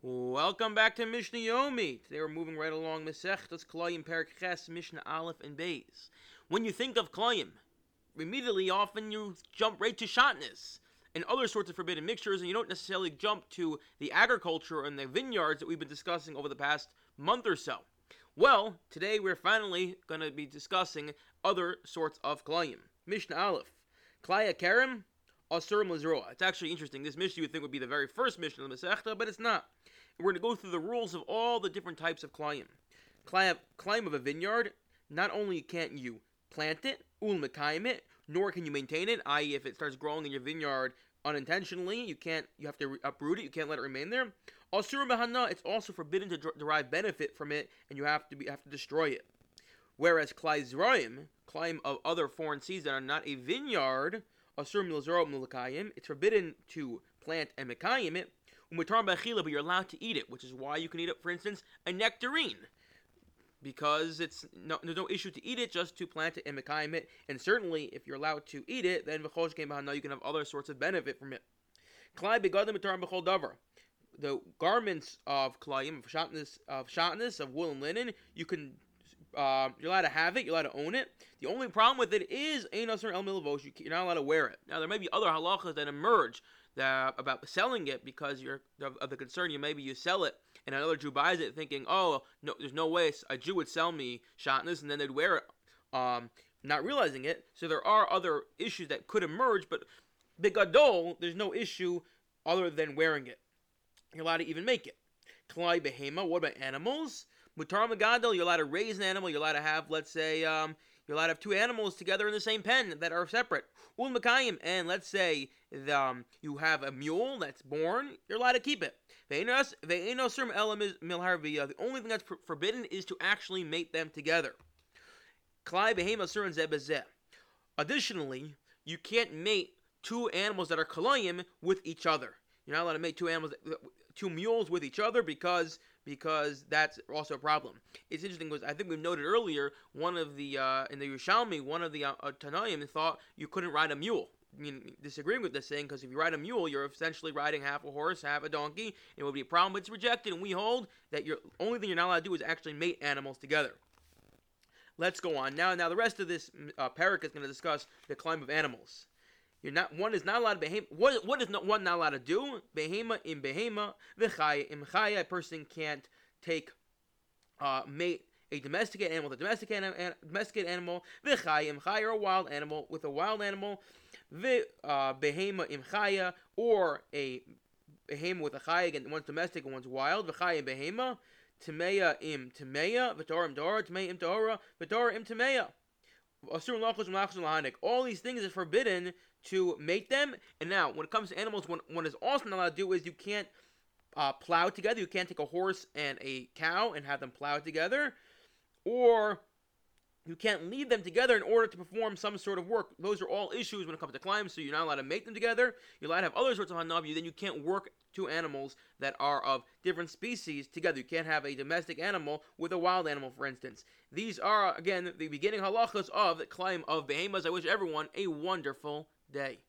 Welcome back to Mishnah Yomi. Today we're moving right along Masechtas Klayim Perek Ches Mishnah Aleph and Beis. When you think of Klayim, immediately often you jump right to Shatnez and other sorts of forbidden mixtures, and you don't necessarily jump to the agriculture and the vineyards that we've been discussing over the past month or so. Well, today we're finally going to be discussing other sorts of Klayim. Mishnah Aleph. Klaya Kerem, Asur Mizroa. It's actually interesting. This Mishnah you would think would be the very first Mishnah of the Masechta, but it's not. We're going to go through the rules of all the different types of Klayim. Klayim of a vineyard, not only can't you plant it, um, ul it, nor can you maintain it, i.e., if it starts growing in your vineyard unintentionally, you can't, you have to uproot it, you can't let it remain there. Asur Bahana, it's also forbidden to derive benefit from it, and you have to be, have to destroy it. Whereas Klai Zroim, Klayim of other foreign seeds that are not a vineyard, It's forbidden to plant and Mekayim it, but you're allowed to eat it, which is why you can eat it, for instance, a nectarine because it's no, there's no issue to eat it, just to plant it and mekayim it. And certainly, if you're allowed to eat it, then now you can have other sorts of benefit from it. B'chol davar. The garments of klayim, of shatnez, of shatnez, of wool and linen, you can. Uh, you're allowed to have it. You're allowed to own it. The only problem with it is ein asur el milavosh. You're not allowed to wear it. Now there may be other halachas that emerge that about selling it because you're of, of the concern you maybe you sell it and another Jew buys it thinking, oh, no, there's no way a Jew would sell me shatnez and then they'd wear it, um, not realizing it. So there are other issues that could emerge, but bigadol, there's no issue other than wearing it. You're allowed to even make it. Klai behema, what about animals? Mutar magadol, you're allowed to raise an animal. You're allowed to have, let's say, um, you're allowed to have two animals together in the same pen that are separate. Ul and let's say the, um, you have a mule that's born, you're allowed to keep it. The only thing that's forbidden is to actually mate them together. Additionally, you can't mate two animals that are kalayim with each other. You're not allowed to mate two animals, two mules with each other because because that's also a problem. It's interesting because I think we've noted earlier one of the uh, in the Yerushalmi, one of the uh, Tanaim thought you couldn't ride a mule. I mean, disagreeing with this thing because if you ride a mule, you're essentially riding half a horse, half a donkey. It would be a problem, but it's rejected, and we hold that your only thing you're not allowed to do is actually mate animals together. Let's go on now. Now the rest of this uh, perek is going to discuss the Klayim of animals. You're not one is not allowed to behema. What what is not one not allowed to do? Behema in behema v'chaya in chaya. A person can't take uh, mate a domesticated animal with a domesticated, an, domesticated animal. V'chaya in chaya or a wild animal with a wild animal. V'behema uh, im chaya or a behema with a chaya again. One's domestic and one's wild. V'chaya behema. Tameya im tameya. V'torah im dora. Tameya im dora. V'torah im tameya. All these things are forbidden to mate them. And now, when it comes to animals, what one is also not allowed to do is you can't uh, plow together. You can't take a horse and a cow and have them plow together, or you can't lead them together in order to perform some sort of work. Those are all issues when it comes to climbs. So you're not allowed to make them together. You're allowed to have other sorts of hanav. Then you can't work two animals that are of different species together. You can't have a domestic animal with a wild animal, for instance. These are again the beginning halachas of the Klayim of behemoths. I wish everyone a wonderful day.